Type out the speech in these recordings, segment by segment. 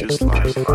gorgeous life.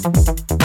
Thank.